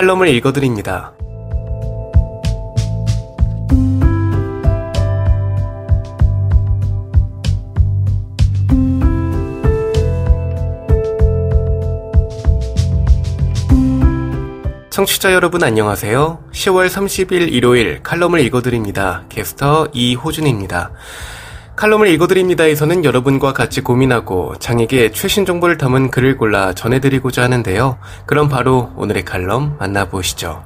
칼럼을 읽어드립니다. 청취자 여러분 안녕하세요. 10월 30일 일요일 칼럼을 읽어드립니다. 게스터 이호준입니다. 칼럼을 읽어드립니다에서는 여러분과 같이 고민하고 장에게 최신 정보를 담은 글을 골라 전해드리고자 하는데요. 그럼 바로 오늘의 칼럼 만나보시죠.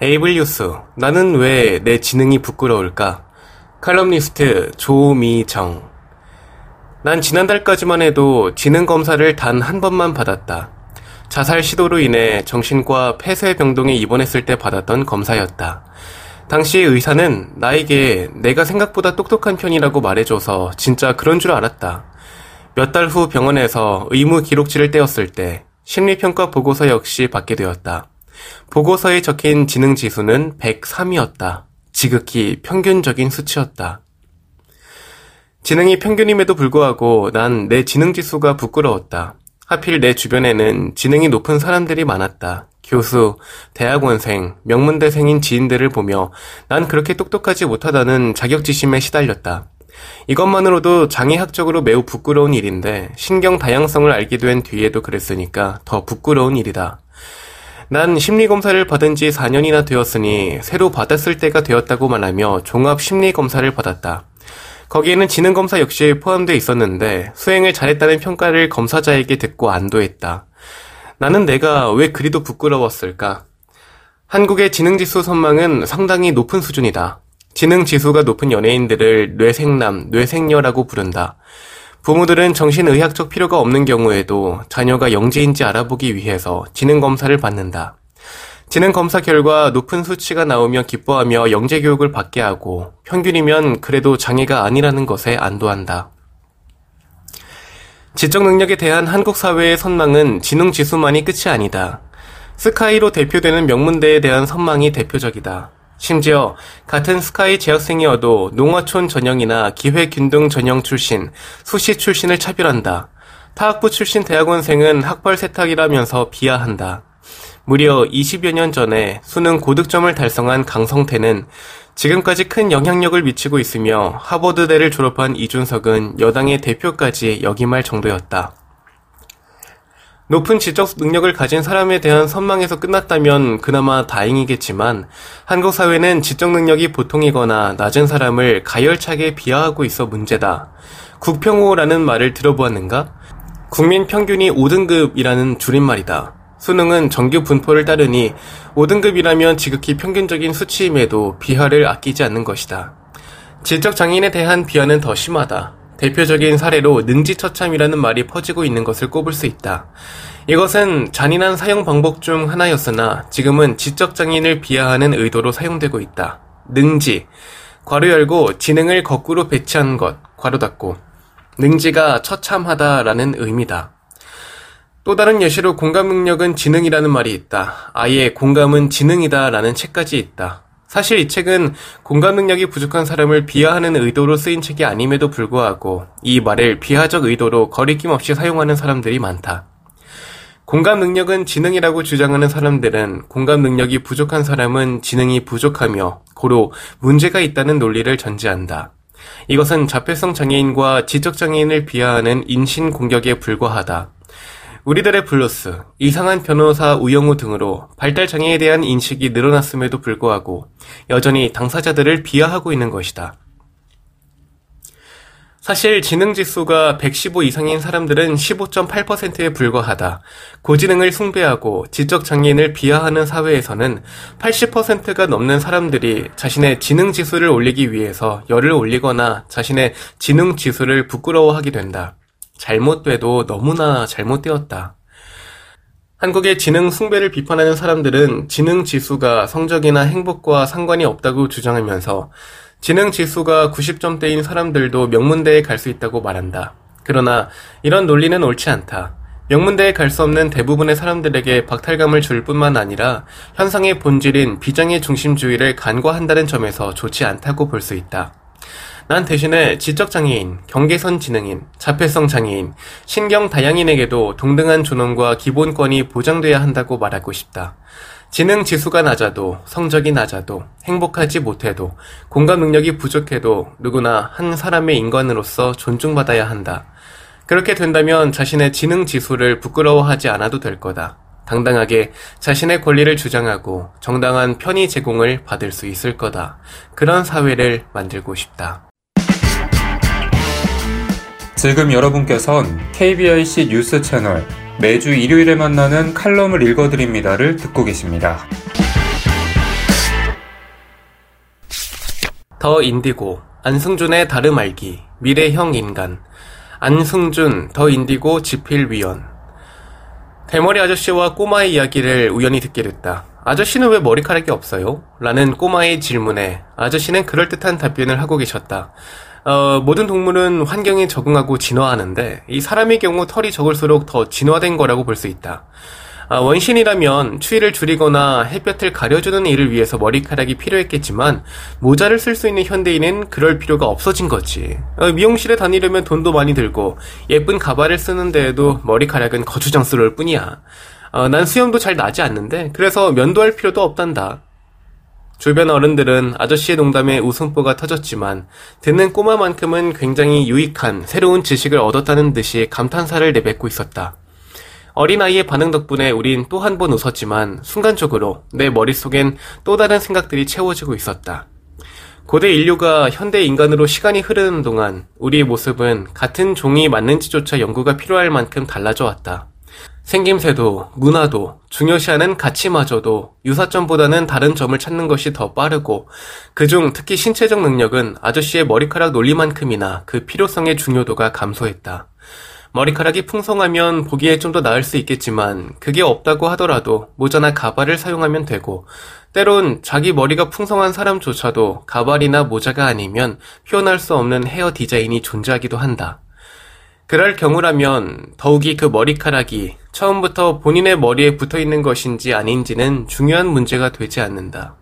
에이블 뉴스 나는 왜 내 지능이 부끄러울까? 칼럼니스트 조미정 난 지난달까지만 해도 지능 검사를 단 한 번만 받았다. 자살 시도로 인해 정신과 폐쇄병동에 입원했을 때 받았던 검사였다. 당시 의사는 나에게 내가 생각보다 똑똑한 편이라고 말해줘서 진짜 그런 줄 알았다. 몇 달 후 병원에서 의무 기록지를 떼었을 때 심리평가 보고서 역시 받게 되었다. 보고서에 적힌 지능 지수는 103이었다. 지극히 평균적인 수치였다. 지능이 평균임에도 불구하고 난 내 지능 지수가 부끄러웠다. 하필 내 주변에는 지능이 높은 사람들이 많았다. 교수, 대학원생, 명문대생인 지인들을 보며 난 그렇게 똑똑하지 못하다는 자격지심에 시달렸다. 이것만으로도 장애학적으로 매우 부끄러운 일인데 신경 다양성을 알게 된 뒤에도 그랬으니까 더 부끄러운 일이다. 난 심리검사를 받은 지 4년이나 되었으니 새로 받았을 때가 되었다고 말하며 종합심리검사를 받았다. 거기에는 지능검사 역시 포함되어 있었는데 수행을 잘했다는 평가를 검사자에게 듣고 안도했다. 나는 내가 왜 그리도 부끄러웠을까? 한국의 지능지수 선망은 상당히 높은 수준이다. 지능지수가 높은 연예인들을 뇌생남, 뇌생녀라고 부른다. 부모들은 정신의학적 필요가 없는 경우에도 자녀가 영재인지 알아보기 위해서 지능검사를 받는다. 지능 검사 결과 높은 수치가 나오면 기뻐하며 영재 교육을 받게 하고 평균이면 그래도 장애가 아니라는 것에 안도한다. 지적 능력에 대한 한국 사회의 선망은 지능 지수만이 끝이 아니다. 스카이로 대표되는 명문대에 대한 선망이 대표적이다. 심지어 같은 스카이 재학생이어도 농어촌 전형이나 기회균등 전형 출신, 수시 출신을 차별한다. 타학부 출신 대학원생은 학벌 세탁이라면서 비하한다. 무려 20여 년 전에 수능 고득점을 달성한 강성태는 지금까지 큰 영향력을 미치고 있으며 하버드대를 졸업한 이준석은 여당의 대표까지 역임할 정도였다. 높은 지적 능력을 가진 사람에 대한 선망에서 끝났다면 그나마 다행이겠지만 한국 사회는 지적 능력이 보통이거나 낮은 사람을 가열차게 비하하고 있어 문제다. 국평호라는 말을 들어보았는가? 국민 평균이 5등급이라는 줄임말이다. 수능은 정규 분포를 따르니 5등급이라면 지극히 평균적인 수치임에도 비하를 아끼지 않는 것이다. 지적 장애인에 대한 비하는 더 심하다. 대표적인 사례로 능지처참이라는 말이 퍼지고 있는 것을 꼽을 수 있다. 이것은 잔인한 사용 방법 중 하나였으나 지금은 지적장애인을 비하하는 의도로 사용되고 있다. 능지, 괄호 열고 지능을 거꾸로 배치한 것, 괄호 닫고, 능지가 처참하다라는 의미다. 또 다른 예시로 공감 능력은 지능이라는 말이 있다. 아예 공감은 지능이다 라는 책까지 있다. 사실 이 책은 공감 능력이 부족한 사람을 비하하는 의도로 쓰인 책이 아님에도 불구하고 이 말을 비하적 의도로 거리낌 없이 사용하는 사람들이 많다. 공감 능력은 지능이라고 주장하는 사람들은 공감 능력이 부족한 사람은 지능이 부족하며 고로 문제가 있다는 논리를 전제한다. 이것은 자폐성 장애인과 지적 장애인을 비하하는 인신 공격에 불과하다. 우리들의 블루스, 이상한 변호사 우영우 등으로 발달 장애에 대한 인식이 늘어났음에도 불구하고 여전히 당사자들을 비하하고 있는 것이다. 사실 지능 지수가 115 이상인 사람들은 15.8%에 불과하다. 고지능을 숭배하고 지적 장애인을 비하하는 사회에서는 80%가 넘는 사람들이 자신의 지능 지수를 올리기 위해서 열을 올리거나 자신의 지능 지수를 부끄러워하게 된다. 잘못돼도 너무나 잘못되었다. 한국의 지능 숭배를 비판하는 사람들은 지능 지수가 성적이나 행복과 상관이 없다고 주장하면서 지능 지수가 90점대인 사람들도 명문대에 갈 수 있다고 말한다. 그러나 이런 논리는 옳지 않다. 명문대에 갈 수 없는 대부분의 사람들에게 박탈감을 줄 뿐만 아니라 현상의 본질인 비장의 중심주의를 간과한다는 점에서 좋지 않다고 볼 수 있다. 난 대신에 지적장애인, 경계선 지능인, 자폐성 장애인, 신경 다양인에게도 동등한 존엄과 기본권이 보장돼야 한다고 말하고 싶다. 지능 지수가 낮아도, 성적이 낮아도, 행복하지 못해도, 공감 능력이 부족해도 누구나 한 사람의 인간으로서 존중받아야 한다. 그렇게 된다면 자신의 지능 지수를 부끄러워하지 않아도 될 거다. 당당하게 자신의 권리를 주장하고 정당한 편의 제공을 받을 수 있을 거다. 그런 사회를 만들고 싶다. 지금 여러분께선 KBIC 뉴스 채널 매주 일요일에 만나는 칼럼을 읽어드립니다를 듣고 계십니다. 더 인디고, 안승준의 다름 알기, 미래형 인간, 안승준, 더 인디고 지필위원. 대머리 아저씨와 꼬마의 이야기를 우연히 듣게 됐다. 아저씨는 왜 머리카락이 없어요? 라는 꼬마의 질문에 아저씨는 그럴듯한 답변을 하고 계셨다. 어, 모든 동물은 환경에 적응하고 진화하는데 이 사람의 경우 털이 적을수록 더 진화된 거라고 볼 수 있다. 아, 원신이라면 추위를 줄이거나 햇볕을 가려주는 일을 위해서 머리카락이 필요했겠지만 모자를 쓸 수 있는 현대인은 그럴 필요가 없어진 거지. 어, 미용실에 다니려면 돈도 많이 들고 예쁜 가발을 쓰는 데에도 머리카락은 거추장스러울 뿐이야. 어, 난 수염도 잘 나지 않는데 그래서 면도할 필요도 없단다. 주변 어른들은 아저씨의 농담에 웃음보가 터졌지만 듣는 꼬마만큼은 굉장히 유익한 새로운 지식을 얻었다는 듯이 감탄사를 내뱉고 있었다. 어린아이의 반응 덕분에 우린 또 한 번 웃었지만 순간적으로 내 머릿속엔 또 다른 생각들이 채워지고 있었다. 고대 인류가 현대 인간으로 시간이 흐르는 동안 우리의 모습은 같은 종이 맞는지조차 연구가 필요할 만큼 달라져 왔다. 생김새도 문화도 중요시하는 가치마저도 유사점보다는 다른 점을 찾는 것이 더 빠르고 그중 특히 신체적 능력은 아저씨의 머리카락 논리만큼이나 그 필요성의 중요도가 감소했다. 머리카락이 풍성하면 보기에 좀 더 나을 수 있겠지만 그게 없다고 하더라도 모자나 가발을 사용하면 되고 때론 자기 머리가 풍성한 사람조차도 가발이나 모자가 아니면 표현할 수 없는 헤어 디자인이 존재하기도 한다. 그럴 경우라면 더욱이 그 머리카락이 처음부터 본인의 머리에 붙어 있는 것인지 아닌지는 중요한 문제가 되지 않는다.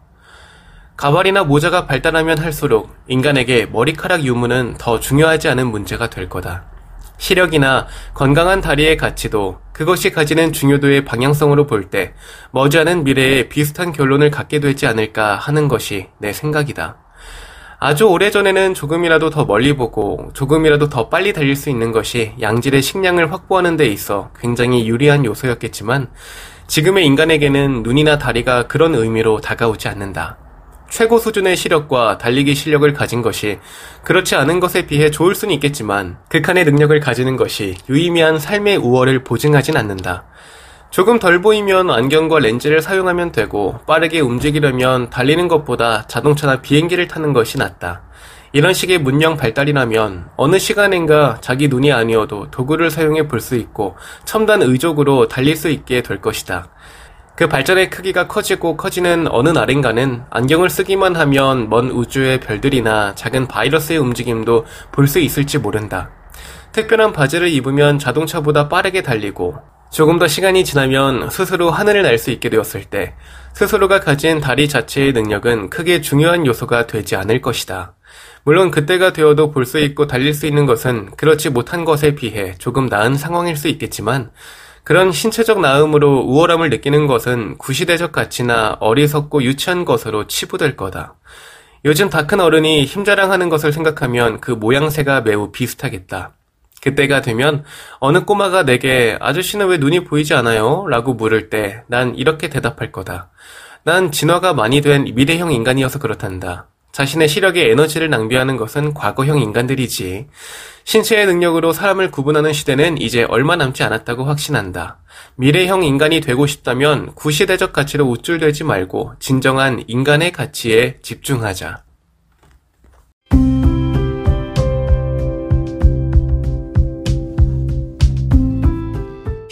가발이나 모자가 발달하면 할수록 인간에게 머리카락 유무는 더 중요하지 않은 문제가 될 거다. 시력이나 건강한 다리의 가치도 그것이 가지는 중요도의 방향성으로 볼 때 머지않은 미래에 비슷한 결론을 갖게 되지 않을까 하는 것이 내 생각이다. 아주 오래전에는 조금이라도 더 멀리 보고 조금이라도 더 빨리 달릴 수 있는 것이 양질의 식량을 확보하는 데 있어 굉장히 유리한 요소였겠지만 지금의 인간에게는 눈이나 다리가 그런 의미로 다가오지 않는다. 최고 수준의 시력과 달리기 실력을 가진 것이 그렇지 않은 것에 비해 좋을 수는 있겠지만 극한의 능력을 가지는 것이 유의미한 삶의 우월을 보증하진 않는다. 조금 덜 보이면 안경과 렌즈를 사용하면 되고 빠르게 움직이려면 달리는 것보다 자동차나 비행기를 타는 것이 낫다. 이런 식의 문명 발달이라면 어느 시간인가 자기 눈이 아니어도 도구를 사용해 볼 수 있고 첨단 의족으로 달릴 수 있게 될 것이다. 그 발전의 크기가 커지고 커지는 어느 날인가는 안경을 쓰기만 하면 먼 우주의 별들이나 작은 바이러스의 움직임도 볼 수 있을지 모른다. 특별한 바지를 입으면 자동차보다 빠르게 달리고 조금 더 시간이 지나면 스스로 하늘을 날 수 있게 되었을 때 스스로가 가진 다리 자체의 능력은 크게 중요한 요소가 되지 않을 것이다. 물론 그때가 되어도 볼 수 있고 달릴 수 있는 것은 그렇지 못한 것에 비해 조금 나은 상황일 수 있겠지만 그런 신체적 나음으로 우월함을 느끼는 것은 구시대적 가치나 어리석고 유치한 것으로 치부될 거다. 요즘 다 큰 어른이 힘자랑하는 것을 생각하면 그 모양새가 매우 비슷하겠다. 그때가 되면 어느 꼬마가 내게 아저씨는 왜 눈이 보이지 않아요? 라고 물을 때 난 이렇게 대답할 거다. 난 진화가 많이 된 미래형 인간이어서 그렇단다. 자신의 시력에 에너지를 낭비하는 것은 과거형 인간들이지. 신체의 능력으로 사람을 구분하는 시대는 이제 얼마 남지 않았다고 확신한다. 미래형 인간이 되고 싶다면 구시대적 가치로 우쭐대지 말고 진정한 인간의 가치에 집중하자.